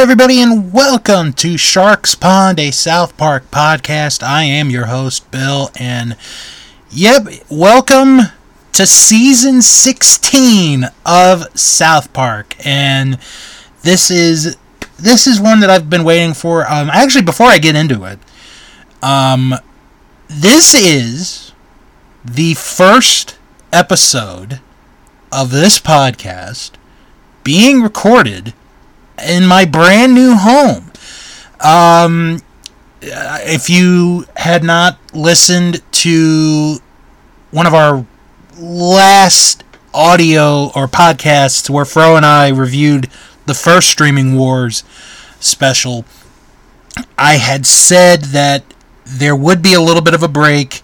Everybody, and welcome to Stark's Pond, a South Park podcast. I am your host, Bill, and yep, welcome to season 16 of South Park. And this is this is one that I've been waiting for. Um, actually, before I get into it, um, this is the first episode of this podcast being recorded in my brand new home. Um, if you had not listened to one of our last audio or podcasts where Fro and I reviewed the first Streaming Wars special, I had said that there would be a little bit of a break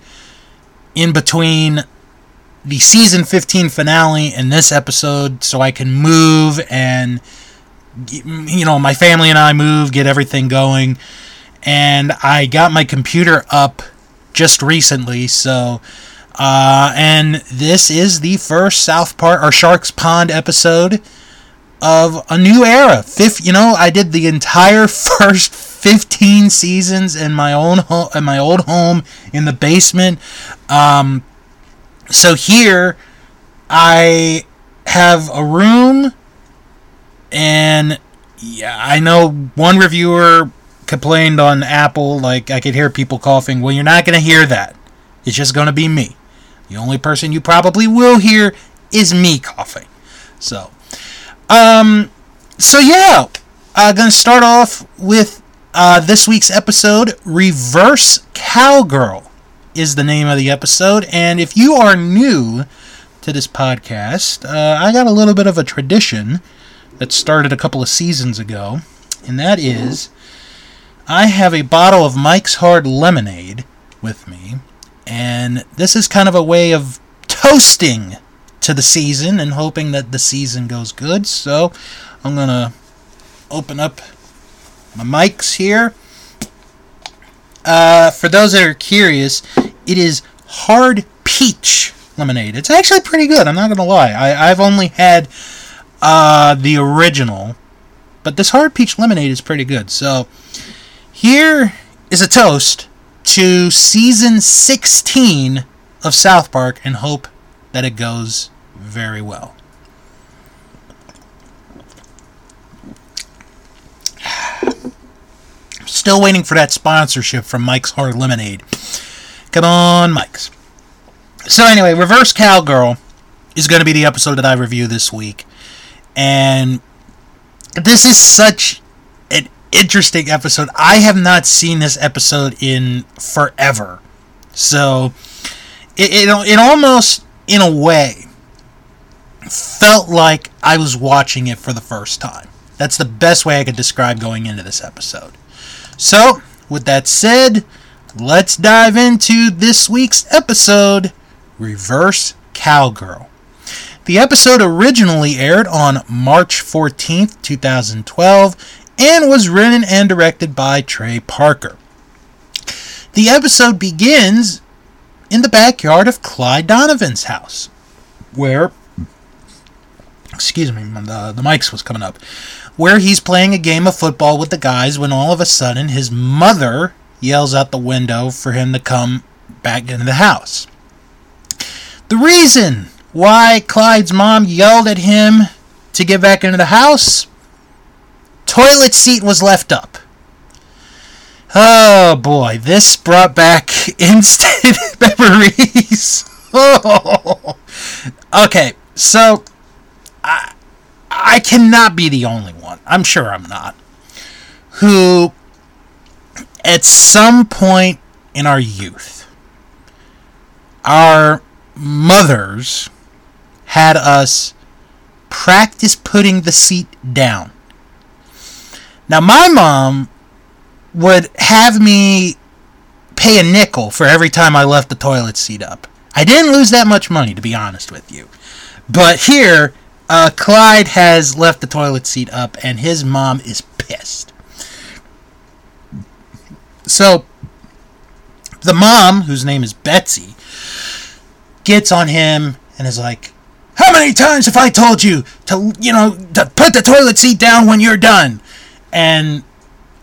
in between the season 15 finale and this episode so I can move and you know, my family and I move, get everything going, and I got my computer up just recently, so. Uh, and this is the first South Park or Stark's Pond episode of a new era. Fifth, you know, I did the entire first 15 seasons in my own home, in my old home in the basement. Um, so here, I have a room and yeah, I know one reviewer complained on Apple, like I could hear people coughing. Well, you're not going to hear that. It's just going to be me. The only person you probably will hear is me coughing. So, um, so yeah, I'm going to start off with uh, this week's episode. Reverse Cowgirl is the name of the episode. And if you are new to this podcast, uh, I got a little bit of a tradition that started a couple of seasons ago, and that is I have a bottle of Mike's Hard Lemonade with me, and this is kind of a way of toasting to the season and hoping that the season goes good. So I'm going to open up my Mike's here. Uh, for those that are curious, it is hard peach lemonade. It's actually pretty good. I'm not going to lie. I, I've only had uh, the original. But this hard peach lemonade is pretty good. So here is a toast to season 16 of South Park and hope that it goes very well. Still waiting for that sponsorship from Mike's Hard Lemonade. Come on, Mike's. So, anyway, Reverse Cowgirl is going to be the episode that I review this week. And this is such an interesting episode. I have not seen this episode in forever. So it, it, it almost, in a way, felt like I was watching it for the first time. That's the best way I could describe going into this episode. So, with that said, let's dive into this week's episode Reverse Cowgirl. The episode originally aired on March 14th, 2012, and was written and directed by Trey Parker. The episode begins in the backyard of Clyde Donovan's house, where, excuse me, the, the Mike's was coming up, where he's playing a game of football with the guys when all of a sudden his mother yells out the window for him to come back into the house. The reason why Clyde's mom yelled at him to get back into the house? Toilet seat was left up. Oh boy, this brought back instant memories. oh. Okay, so I I cannot be the only one. I'm sure I'm not. Who at some point in our youth our mothers had us practice putting the seat down. Now, my mom would have me pay a nickel for every time I left the toilet seat up. I didn't lose that much money, to be honest with you. But here, uh, Clyde has left the toilet seat up, and his mom is pissed. So, the mom, whose name is Betsy, gets on him and is like, how many times have I told you to, you know, to put the toilet seat down when you're done? and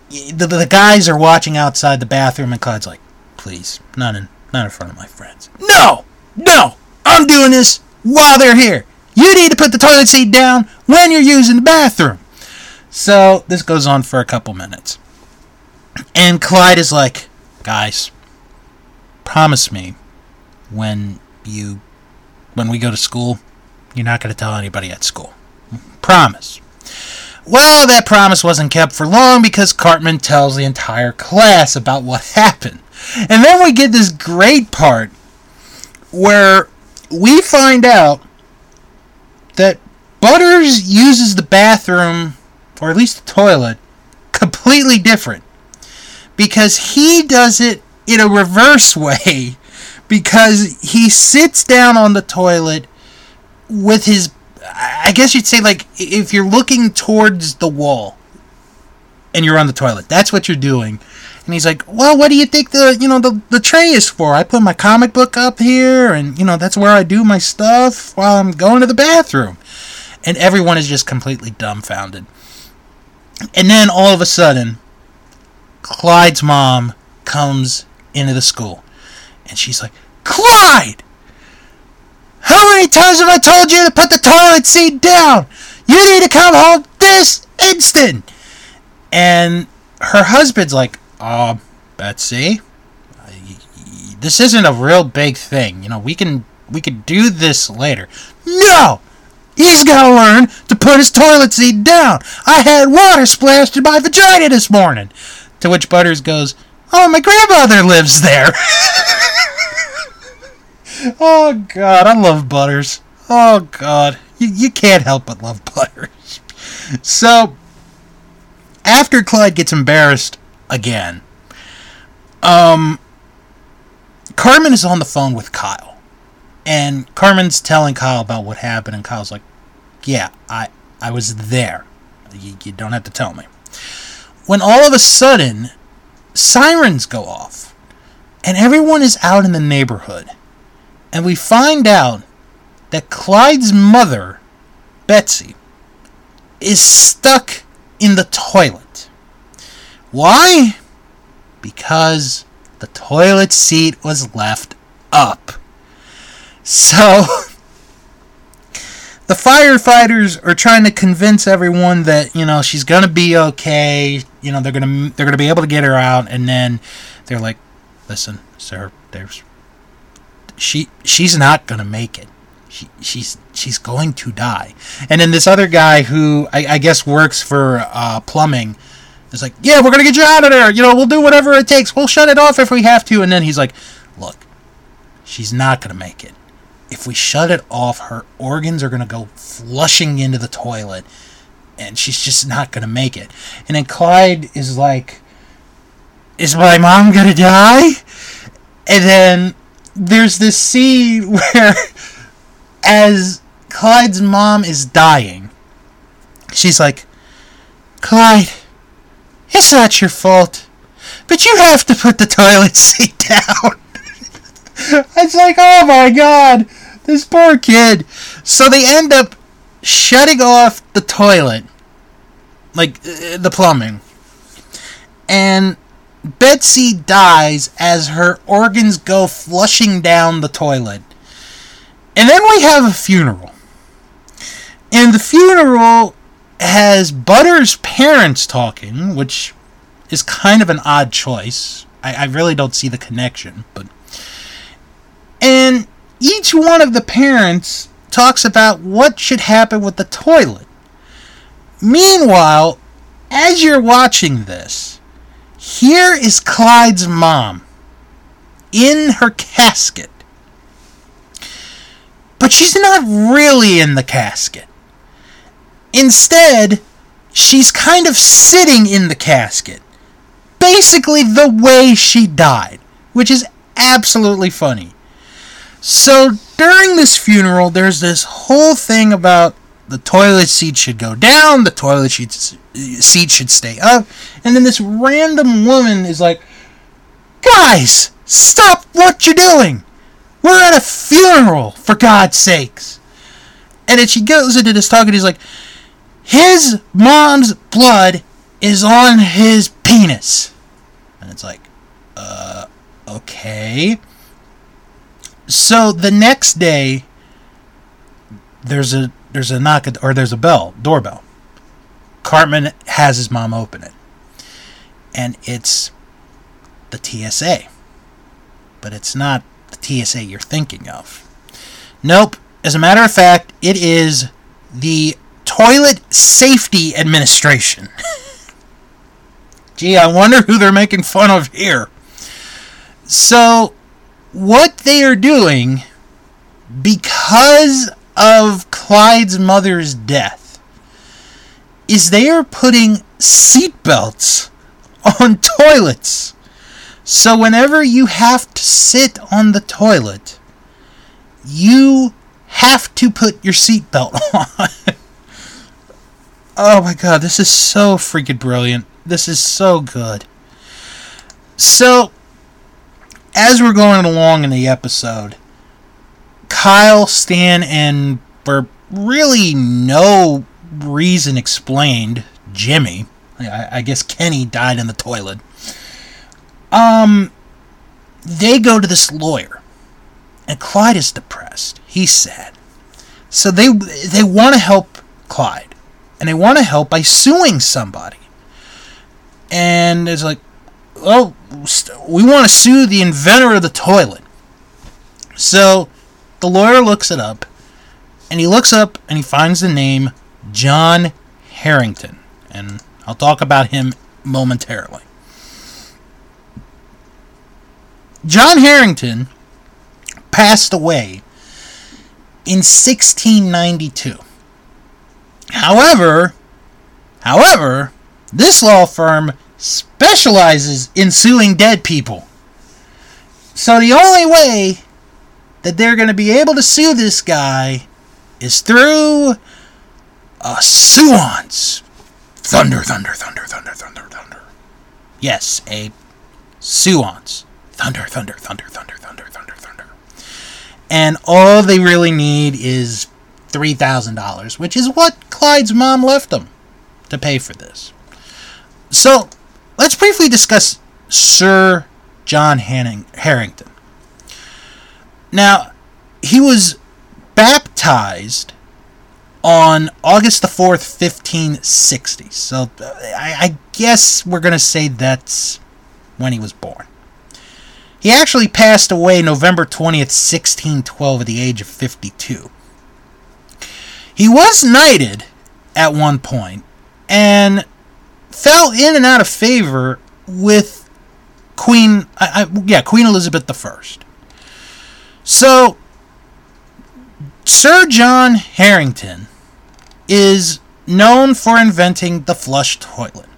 the, the guys are watching outside the bathroom, and Clyde's like, "Please, not in, not in front of my friends." No, no, I'm doing this while they're here. You need to put the toilet seat down when you're using the bathroom. So this goes on for a couple minutes, and Clyde is like, "Guys, promise me when you when we go to school, you're not going to tell anybody at school. Promise." Well, that promise wasn't kept for long because Cartman tells the entire class about what happened. And then we get this great part where we find out that Butters uses the bathroom, or at least the toilet, completely different. Because he does it in a reverse way. Because he sits down on the toilet with his I guess you'd say like if you're looking towards the wall and you're on the toilet, that's what you're doing. And he's like, "Well, what do you think the you know the the tray is for? I put my comic book up here, and you know that's where I do my stuff while I'm going to the bathroom." And everyone is just completely dumbfounded. And then all of a sudden, Clyde's mom comes into the school, and she's like, "Clyde, how many times have I told you to put the toilet seat down? You need to come home this instant. And her husband's like, uh, Betsy, this isn't a real big thing. You know, we can we could do this later. No! He's gotta learn to put his toilet seat down. I had water splashed in my vagina this morning. To which Butters goes, Oh, my grandmother lives there. oh God, I love Butters. Oh God, you, you can't help but love Butters. So, after Clyde gets embarrassed again, um, Cartman is on the phone with Kyle, and Cartman's telling Kyle about what happened, and Kyle's like, "Yeah, I I was there. You, you don't have to tell me." When all of a sudden, sirens go off, and everyone is out in the neighborhood and we find out that Clyde's mother, Betsy, is stuck in the toilet. Why? Because the toilet seat was left up. So, the firefighters are trying to convince everyone that, you know, she's going to be okay, you know, they're going to they're going to be able to get her out and then they're like, "Listen, sir, there's she she's not gonna make it. She, she's she's going to die. And then this other guy who I, I guess works for uh, plumbing is like, yeah, we're gonna get you out of there. You know, we'll do whatever it takes. We'll shut it off if we have to. And then he's like, look, she's not gonna make it. If we shut it off, her organs are gonna go flushing into the toilet, and she's just not gonna make it. And then Clyde is like, is my mom gonna die? And then there's this scene where as Clyde's mom is dying, she's like, Clyde, it's not your fault, but you have to put the toilet seat down. it's like, oh my god, this poor kid. So they end up shutting off the toilet, like uh, the plumbing, and Betsy dies as her organs go flushing down the toilet. And then we have a funeral. And the funeral has Butter's parents talking, which is kind of an odd choice. I, I really don't see the connection, but. And each one of the parents talks about what should happen with the toilet. Meanwhile, as you're watching this, here is Clyde's mom in her casket. But she's not really in the casket. Instead, she's kind of sitting in the casket. Basically, the way she died, which is absolutely funny. So, during this funeral, there's this whole thing about the toilet seat should go down, the toilet seat seat should stay up. And then this random woman is like, Guys, stop what you're doing! We're at a funeral, for God's sakes! And then she goes into this talk and he's like, His mom's blood is on his penis. And it's like, uh, okay. So the next day, there's a there's a knock at, or there's a bell doorbell. Cartman has his mom open it, and it's the TSA, but it's not the TSA you're thinking of. Nope. As a matter of fact, it is the Toilet Safety Administration. Gee, I wonder who they're making fun of here. So, what they are doing, because of Clyde's mother's death, is they are putting seatbelts on toilets. So, whenever you have to sit on the toilet, you have to put your seatbelt on. oh my god, this is so freaking brilliant. This is so good. So, as we're going along in the episode, Kyle, Stan, and for really no reason explained, Jimmy, I, I guess Kenny died in the toilet. Um, they go to this lawyer, and Clyde is depressed. He's sad. So they they want to help Clyde, and they want to help by suing somebody. And it's like, oh, we want to sue the inventor of the toilet. So the lawyer looks it up, and he looks up and he finds the name John Harrington, and I'll talk about him momentarily. John Harrington passed away in 1692. However, however, this law firm specializes in suing dead people. So the only way that they're going to be able to sue this guy is through uh, a suance. Thunder, thunder, thunder, thunder, thunder, thunder. Yes, a suance. Thunder, thunder, thunder, thunder, thunder, thunder, thunder. And all they really need is $3,000, which is what Clyde's mom left them to pay for this. So, let's briefly discuss Sir John Harrington. Now, he was baptized on August the 4th, 1560. So, I, I guess we're going to say that's when he was born. He actually passed away November 20th, 1612, at the age of 52. He was knighted at one point and fell in and out of favor with Queen, I, I, yeah, Queen Elizabeth I. So, Sir John Harrington is known for inventing the flush toilet.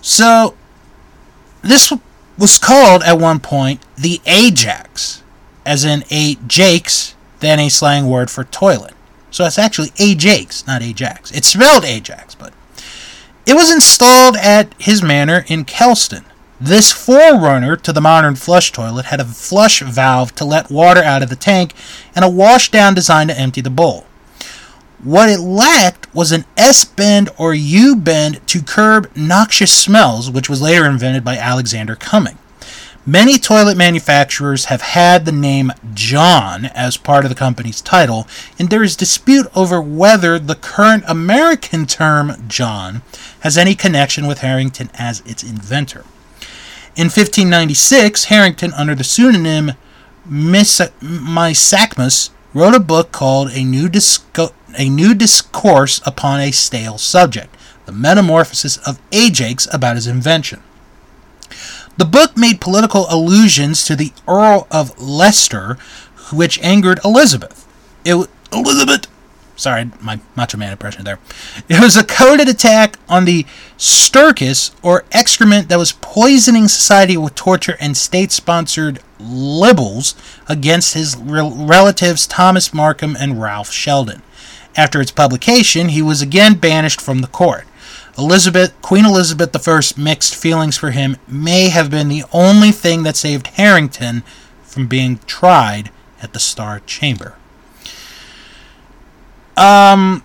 So, this was called at one point the Ajax, as in a Jakes, then a slang word for toilet. So it's actually Ajax, not Ajax. It's spelled Ajax, but it was installed at his manor in Kelston. This forerunner to the modern flush toilet had a flush valve to let water out of the tank and a washdown designed to empty the bowl. What it lacked was an S bend or U bend to curb noxious smells, which was later invented by Alexander Cumming. Many toilet manufacturers have had the name John as part of the company's title, and there is dispute over whether the current American term John has any connection with Harrington as its inventor. In 1596, Harrington, under the pseudonym Misacmos, wrote a book called A New, Disco- a New Discourse Upon a Stale Subject, The Metamorphosis of Ajax about his invention. The book made political allusions to the Earl of Leicester, which angered Elizabeth. It, Elizabeth! Sorry, my Macho Man impression there. It was a coded attack on the stercus, or excrement that was poisoning society with torture and state sponsored libels against his relatives Thomas Markham and Ralph Sheldon. After its publication, he was again banished from the court. Elizabeth, Queen Elizabeth I's mixed feelings for him may have been the only thing that saved Harrington from being tried at the Star Chamber. Um,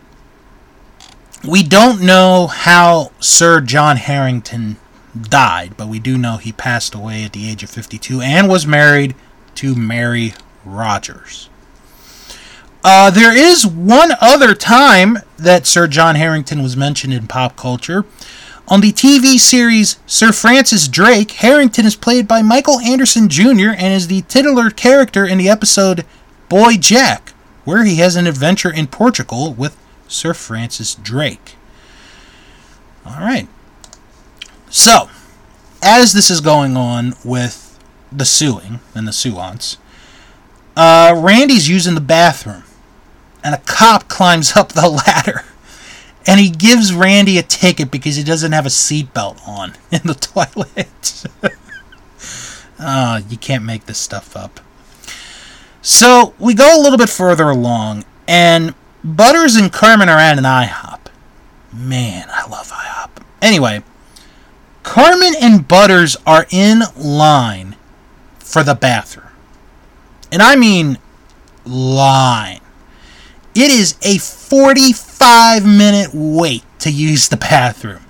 we don't know how Sir John Harrington died, but we do know he passed away at the age of 52 and was married to Mary Rogers. Uh, there is one other time that Sir John Harrington was mentioned in pop culture. On the TV series Sir Francis Drake, Harrington is played by Michael Anderson Jr. and is the titular character in the episode Boy Jack, where he has an adventure in Portugal with Sir Francis Drake. All right. So, as this is going on with the suing and the suance, uh, Randy's using the bathroom, and a cop climbs up the ladder, and he gives Randy a ticket because he doesn't have a seatbelt on in the toilet. oh, you can't make this stuff up. So we go a little bit further along, and Butters and Cartman are at an IHOP. Man, I love IHOP. Anyway, Cartman and Butters are in line for the bathroom. And I mean line. It is a 45 minute wait to use the bathroom.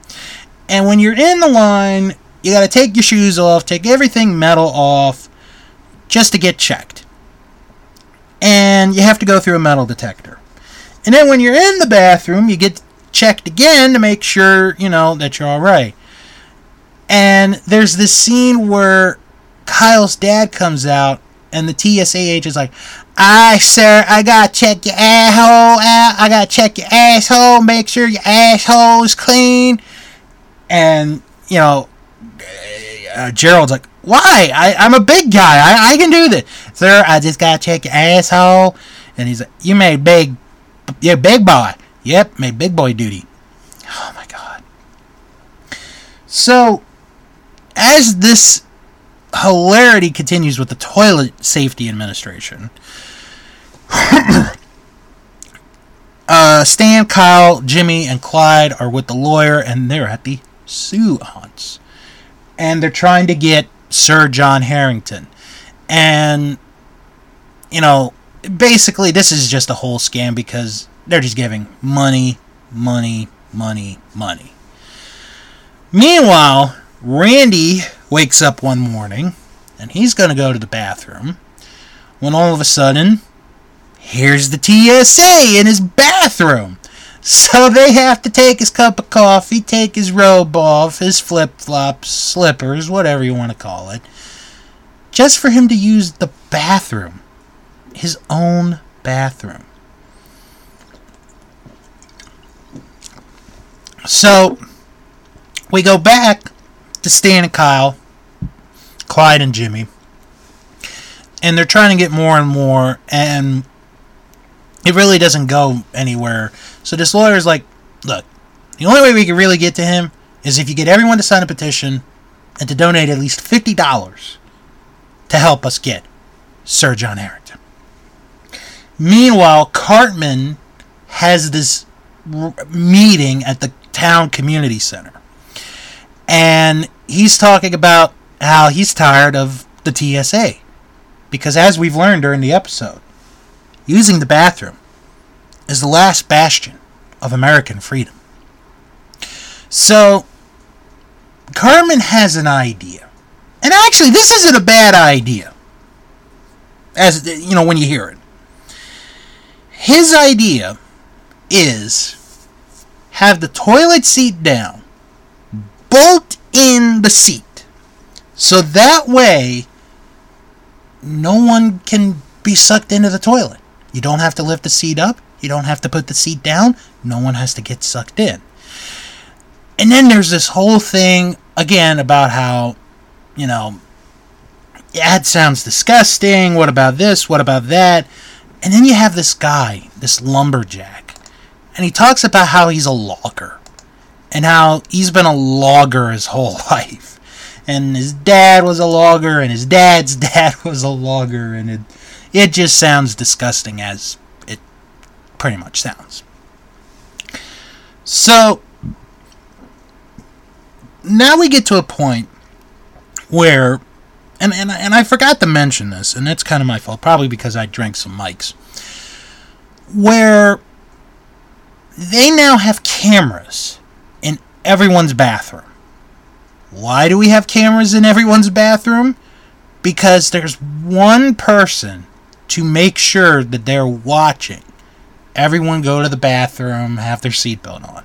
And when you're in the line, you got to take your shoes off, take everything metal off just to get checked. And you have to go through a metal detector. And then when you're in the bathroom, you get checked again to make sure, you know, that you're all right. And there's this scene where Kyle's dad comes out and the TSA agent's like, "I sir, I gotta check your asshole out. I gotta check your asshole, make sure your asshole is clean." And you know, uh, Gerald's like, "Why? I, I'm a big guy. I, I can do this, sir. I just gotta check your asshole." And he's like, "You made big, you're big boy. Yep, made big boy duty." Oh my god. So, as this hilarity continues with the Toilet Safety Administration. uh, Stan, Kyle, Jimmy, and Clyde are with the lawyer, and they're at the suance. And they're trying to get Sir John Harrington. And, you know, basically, this is just a whole scam because they're just giving money, money, money, money. Meanwhile, Randy wakes up one morning and he's going to go to the bathroom when all of a sudden, here's the TSA in his bathroom. So they have to take his cup of coffee, take his robe off, his flip flops, slippers, whatever you want to call it, just for him to use the bathroom. His own bathroom. So we go back to Stan and Kyle, Clyde and Jimmy. And they're trying to get more and more, and it really doesn't go anywhere. So this lawyer's like, look, the only way we can really get to him is if you get everyone to sign a petition and to donate at least $50 to help us get Sir John Harrington. Meanwhile, Cartman has this r- meeting at the town community center. And he's talking about how he's tired of the TSA. Because as we've learned during the episode, using the bathroom is the last bastion of American freedom. So, Cartman has an idea. And actually, this isn't a bad idea. As you know, when you hear it. His idea is have the toilet seat down, bolt in the seat. So that way, no one can be sucked into the toilet. You don't have to lift the seat up. You don't have to put the seat down. No one has to get sucked in. And then there's this whole thing, again, about how, you know, that sounds disgusting. What about this? What about that? And then you have this guy, this lumberjack, and he talks about how he's a logger and how he's been a logger his whole life and his dad was a logger, and his dad's dad was a logger, and it it just sounds disgusting as it pretty much sounds. So now we get to a point where and, and, and I forgot to mention this, and it's kind of my fault, probably because I drank some Mike's, where they now have cameras in everyone's bathroom. Why do we have cameras in everyone's bathroom? Because there's one person to make sure that they're watching everyone go to the bathroom, have their seatbelt on.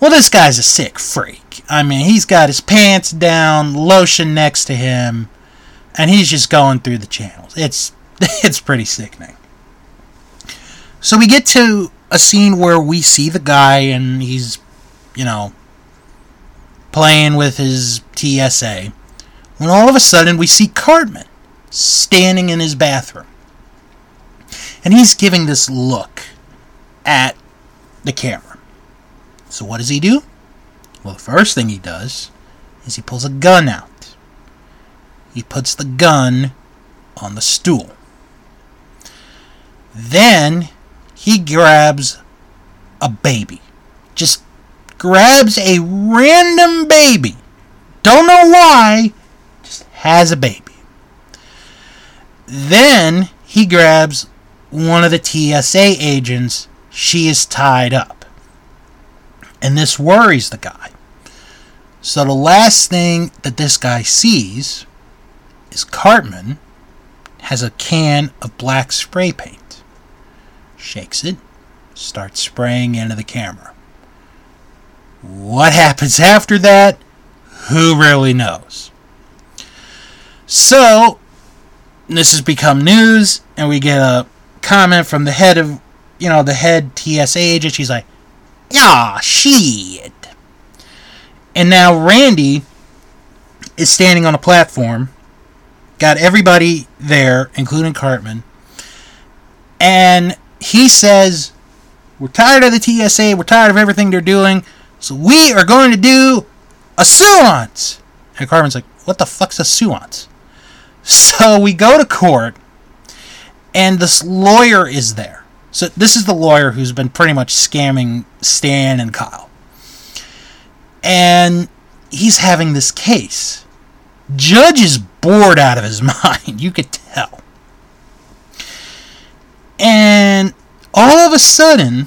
Well, this guy's a sick freak. I mean, he's got his pants down, lotion next to him, and he's just going through the channels. It's it's pretty sickening. So we get to a scene where we see the guy and he's, you know, playing with his TSA. When all of a sudden we see Cartman standing in his bathroom. And he's giving this look at the camera. So what does he do? Well, the first thing he does is he pulls a gun out. He puts the gun on the stool. Then he grabs a baby. Just grabs a random baby. Don't know why, just has a baby. Then he grabs one of the TSA agents. She is tied up. And this worries the guy. So the last thing that this guy sees is Cartman has a can of black spray paint. Shakes it, starts spraying into the camera. What happens after that? Who really knows? So, this has become news, and we get a comment from the head of, you know, the head TSA agent. She's like, "Yeah, shit." And now Randy is standing on a platform, got everybody there, including Cartman, and he says, "We're tired of the TSA. We're tired of everything they're doing. So we are going to do a suance." And Cartman's like, "What the fuck's a suance?" So we go to court, and this lawyer is there. So this is the lawyer who's been pretty much scamming Stan and Kyle. And he's having this case. Judge is bored out of his mind, you could tell. And all of a sudden,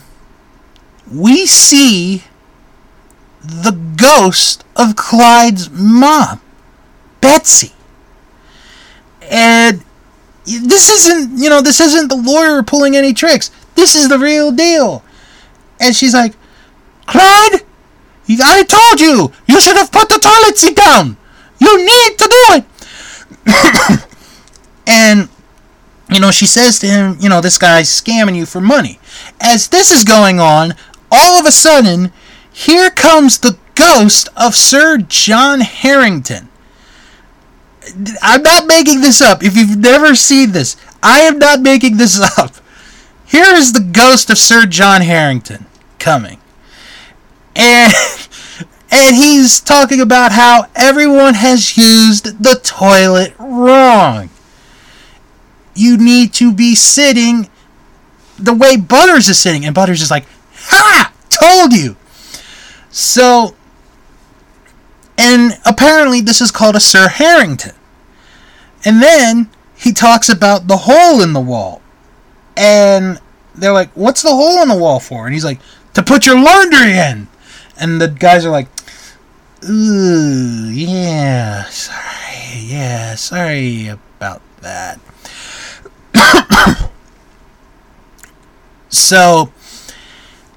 we see the ghost of Clyde's mom, Betsy. And this isn't, you know, this isn't the lawyer pulling any tricks. This is the real deal. And she's like, Clyde, I told you, you should have put the toilet seat down. You need to do it. and, you know, she says to him, you know, this guy's scamming you for money. As this is going on, all of a sudden, here comes the ghost of Sir John Harrington. I'm not making this up. If you've never seen this, I am not making this up. Here is the ghost of Sir John Harrington coming. And and he's talking about how everyone has used the toilet wrong. You need to be sitting the way Butters is sitting. And Butters is like, Ha! Told you! So, and apparently this is called a Sir Harrington. And then he talks about the hole in the wall. And they're like, What's the hole in the wall for? And he's like, To put your laundry in. And the guys are like, Ooh, yeah, sorry, yeah, sorry about that. so,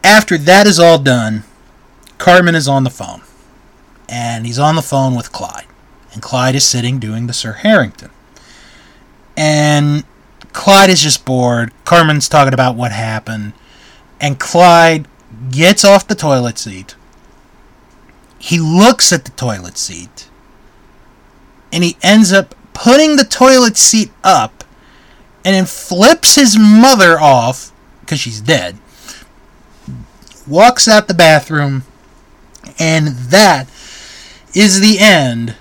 after that is all done, Cartman is on the phone. And he's on the phone with Clyde. And Clyde is sitting doing the Sir Harrington. And Clyde is just bored. Cartman's talking about what happened. And Clyde gets off the toilet seat. He looks at the toilet seat. And he ends up putting the toilet seat up and then flips his mother off because she's dead. Walks out the bathroom. And that is the end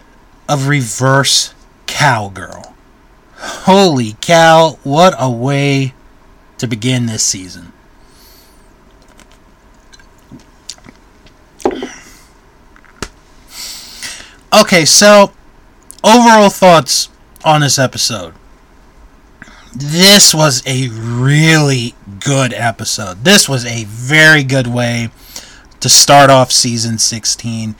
of Reverse Cowgirl. Holy cow, what a way to begin this season. Okay, so overall thoughts on this episode. This was a really good episode. This was a very good way to start off season 16.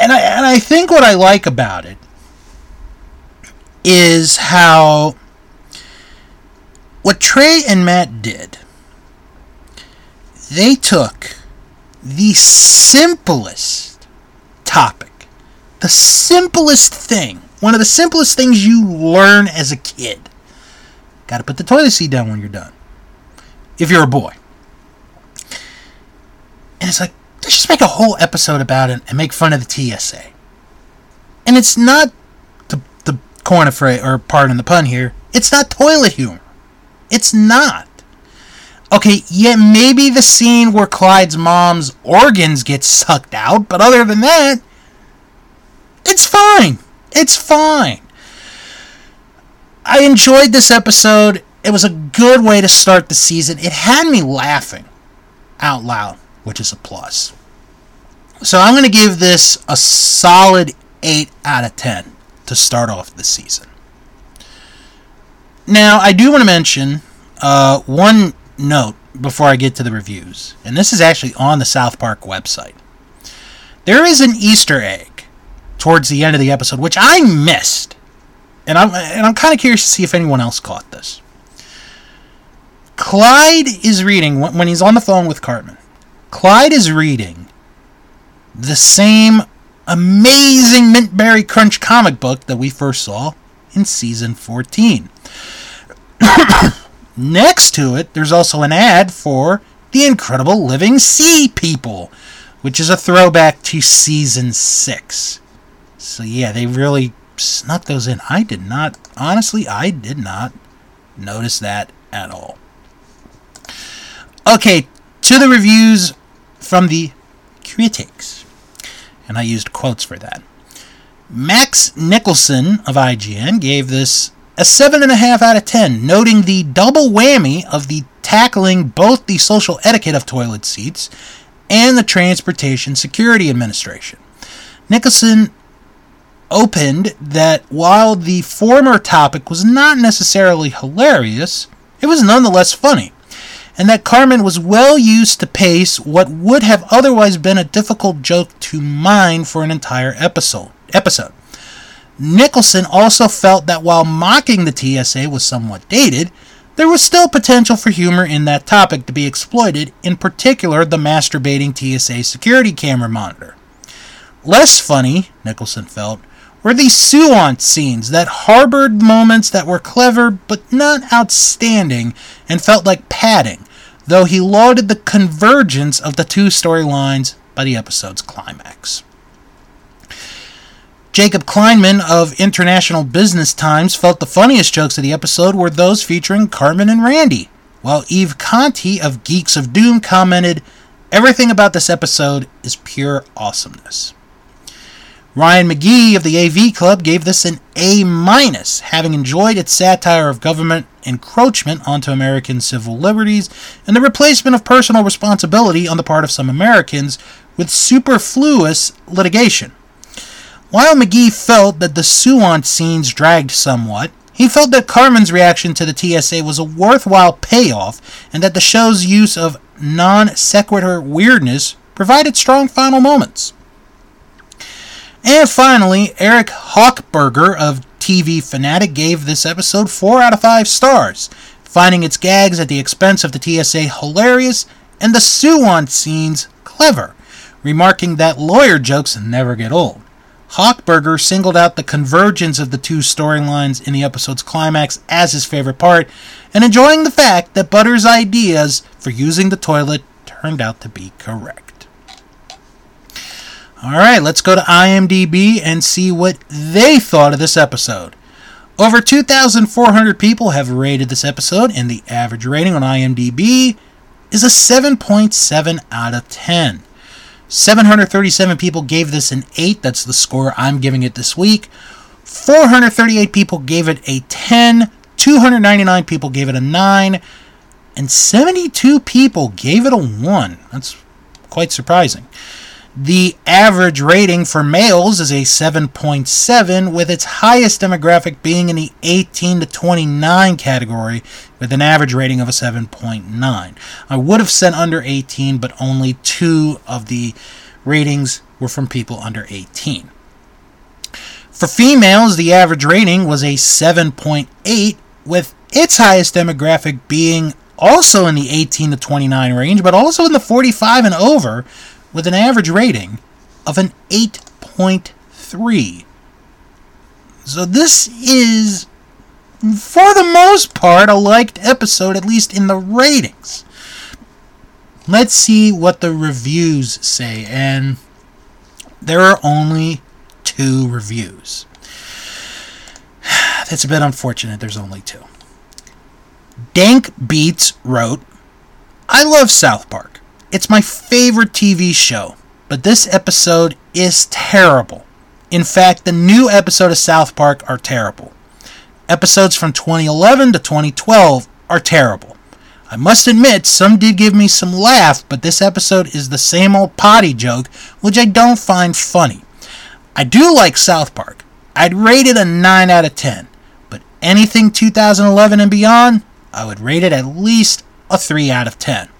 And I, and I think what I like about it is how what Trey and Matt did. They took the simplest topic, the simplest thing, one of the simplest things you learn as a kid. Got to put the toilet seat down when you're done. If you're a boy. And it's like, let's just make a whole episode about it and make fun of the TSA. And it's not the, the corner phrase, or pardon the pun here, it's not toilet humor. It's not. Okay, yeah, maybe the scene where Clyde's mom's organs get sucked out, but other than that, it's fine. It's fine. I enjoyed this episode. It was a good way to start the season. It had me laughing out loud, which is a plus. So I'm going to give this a solid 8 out of 10 to start off the season. Now, I do want to mention uh, one note before I get to the reviews, and this is actually on the South Park website. There is an Easter egg towards the end of the episode, which I missed, and I'm and I'm kind of curious to see if anyone else caught this. Clyde is reading when he's on the phone with Cartman. Clyde is reading the same amazing Mint Berry Crunch comic book that we first saw in season 14. Next to it, there's also an ad for The Incredible Living Sea People, which is a throwback to season 6. So, yeah, they really snuck those in. I did not, honestly, I did not notice that at all. Okay, to the reviews from the critics. And I used quotes for that. Max Nicholson of IGN gave this a 7.5 out of 10, noting the double whammy of the tackling both the social etiquette of toilet seats and the Transportation Security Administration. Nicholson opened that while the former topic was not necessarily hilarious, it was nonetheless funny, and that Cartman was well used to pace what would have otherwise been a difficult joke to mine for an entire episode. Episode. Nicholson also felt that while mocking the TSA was somewhat dated, there was still potential for humor in that topic to be exploited, in particular the masturbating TSA security camera monitor. Less funny, Nicholson felt, were the suance scenes that harbored moments that were clever but not outstanding and felt like padding, though he lauded the convergence of the two storylines by the episode's climax. Jacob Kleinman of International Business Times felt the funniest jokes of the episode were those featuring Cartman and Randy, while Eve Conti of Geeks of Doom commented, Everything about this episode is pure awesomeness. Ryan McGee of the AV Club gave this an A minus, having enjoyed its satire of government encroachment onto American civil liberties and the replacement of personal responsibility on the part of some Americans with superfluous litigation. While McGee felt that the suance scenes dragged somewhat, he felt that Cartman's reaction to the TSA was a worthwhile payoff and that the show's use of non sequitur weirdness provided strong final moments. And finally, Eric Hochberger of TV Fanatic gave this episode 4 out of 5 stars, finding its gags at the expense of the TSA hilarious and the suance scenes clever, remarking that lawyer jokes never get old. Hochberger singled out the convergence of the two storylines in the episode's climax as his favorite part, and enjoying the fact that Butter's ideas for using the toilet turned out to be correct. Alright, let's go to IMDb and see what they thought of this episode. Over 2,400 people have rated this episode, and the average rating on IMDb is a 7.7 out of 10. 737 people gave this an 8. That's the score I'm giving it this week. 438 people gave it a 10. 299 people gave it a 9. And 72 people gave it a 1. That's quite surprising. The average rating for males is a 7.7, with its highest demographic being in the 18 to 29 category, with an average rating of a 7.9. I would have said under 18, but only two of the ratings were from people under 18. For females, the average rating was a 7.8, with its highest demographic being also in the 18 to 29 range, but also in the 45 and over, with an average rating of an 8.3. So this is, for the most part, a liked episode, at least in the ratings. Let's see what the reviews say, and there are only two reviews. That's a bit unfortunate, there's only two. Dank Beats wrote, I love South Park. It's my favorite TV show, but this episode is terrible. In fact, the new episode of South Park are terrible. Episodes from 2011 to 2012 are terrible. I must admit, some did give me some laugh, but this episode is the same old potty joke, which I don't find funny. I do like South Park. I'd rate it a 9 out of 10, but anything 2011 and beyond, I would rate it at least a 3 out of 10.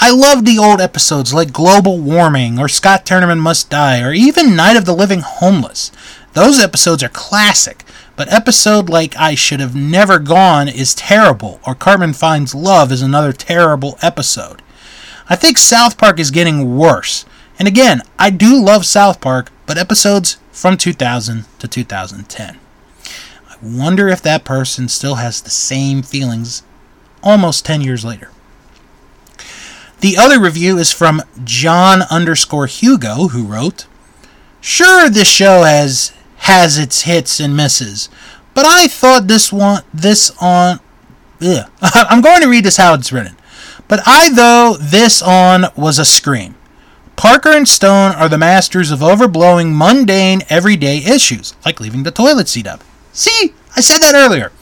I love the old episodes like Global Warming or Scott Tenorman Must Die or even Night of the Living Homeless. Those episodes are classic, but episode like I Should Have Never Gone is terrible or Cartman Finds Love is another terrible episode. I think South Park is getting worse. And again, I do love South Park, but episodes from 2000 to 2010 I wonder if that person still has the same feelings almost 10 years later. The other review is from John underscore Hugo, who wrote, Sure, this show has has its hits and misses, but I thought this one this on ugh. I'm going to read this how it's written. But I though this on was a scream. Parker and Stone are the masters of overblowing mundane everyday issues, like leaving the toilet seat up. See, I said that earlier.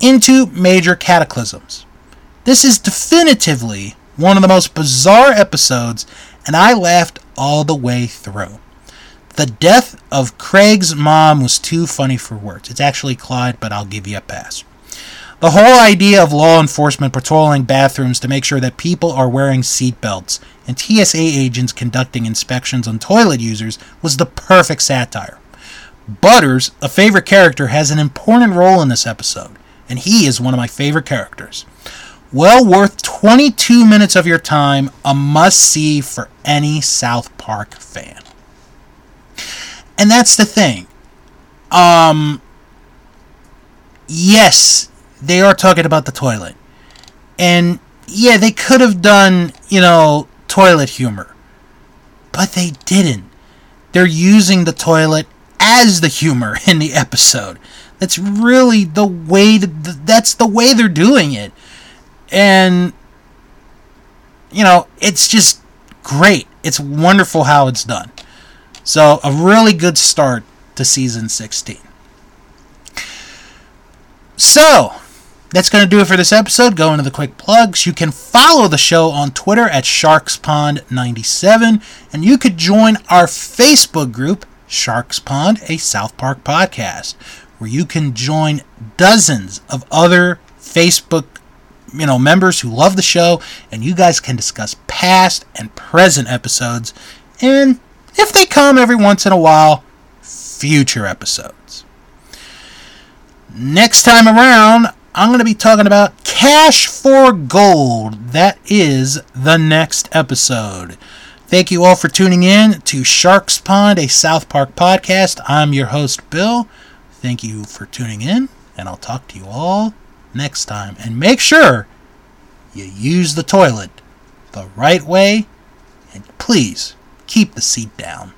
Into major cataclysms. This is definitively one of the most bizarre episodes, and I laughed all the way through. The death of Craig's mom was too funny for words. It's actually Clyde, but I'll give you a pass. The whole idea of law enforcement patrolling bathrooms to make sure that people are wearing seatbelts and TSA agents conducting inspections on toilet users was the perfect satire. Butters, a favorite character, has an important role in this episode, and he is one of my favorite characters. Well worth 22 minutes of your time, a must see for any South Park fan. And that's the thing. Um, yes, they are talking about the toilet. And yeah, they could have done, you know, toilet humor. But they didn't. They're using the toilet as the humor in the episode. That's really the way to, that's the way they're doing it. And you know, it's just great. It's wonderful how it's done. So, a really good start to season 16. So, that's going to do it for this episode. Go into the quick plugs. You can follow the show on Twitter at StarksPond97, and you could join our Facebook group Stark's Pond, a South Park podcast, where you can join dozens of other Facebook you know members who love the show and you guys can discuss past and present episodes and if they come every once in a while future episodes next time around i'm going to be talking about cash for gold that is the next episode Thank you all for tuning in to Stark's Pond, a South Park podcast. I'm your host, Bill. Thank you for tuning in, and I'll talk to you all next time. And make sure you use the toilet the right way, and please keep the seat down.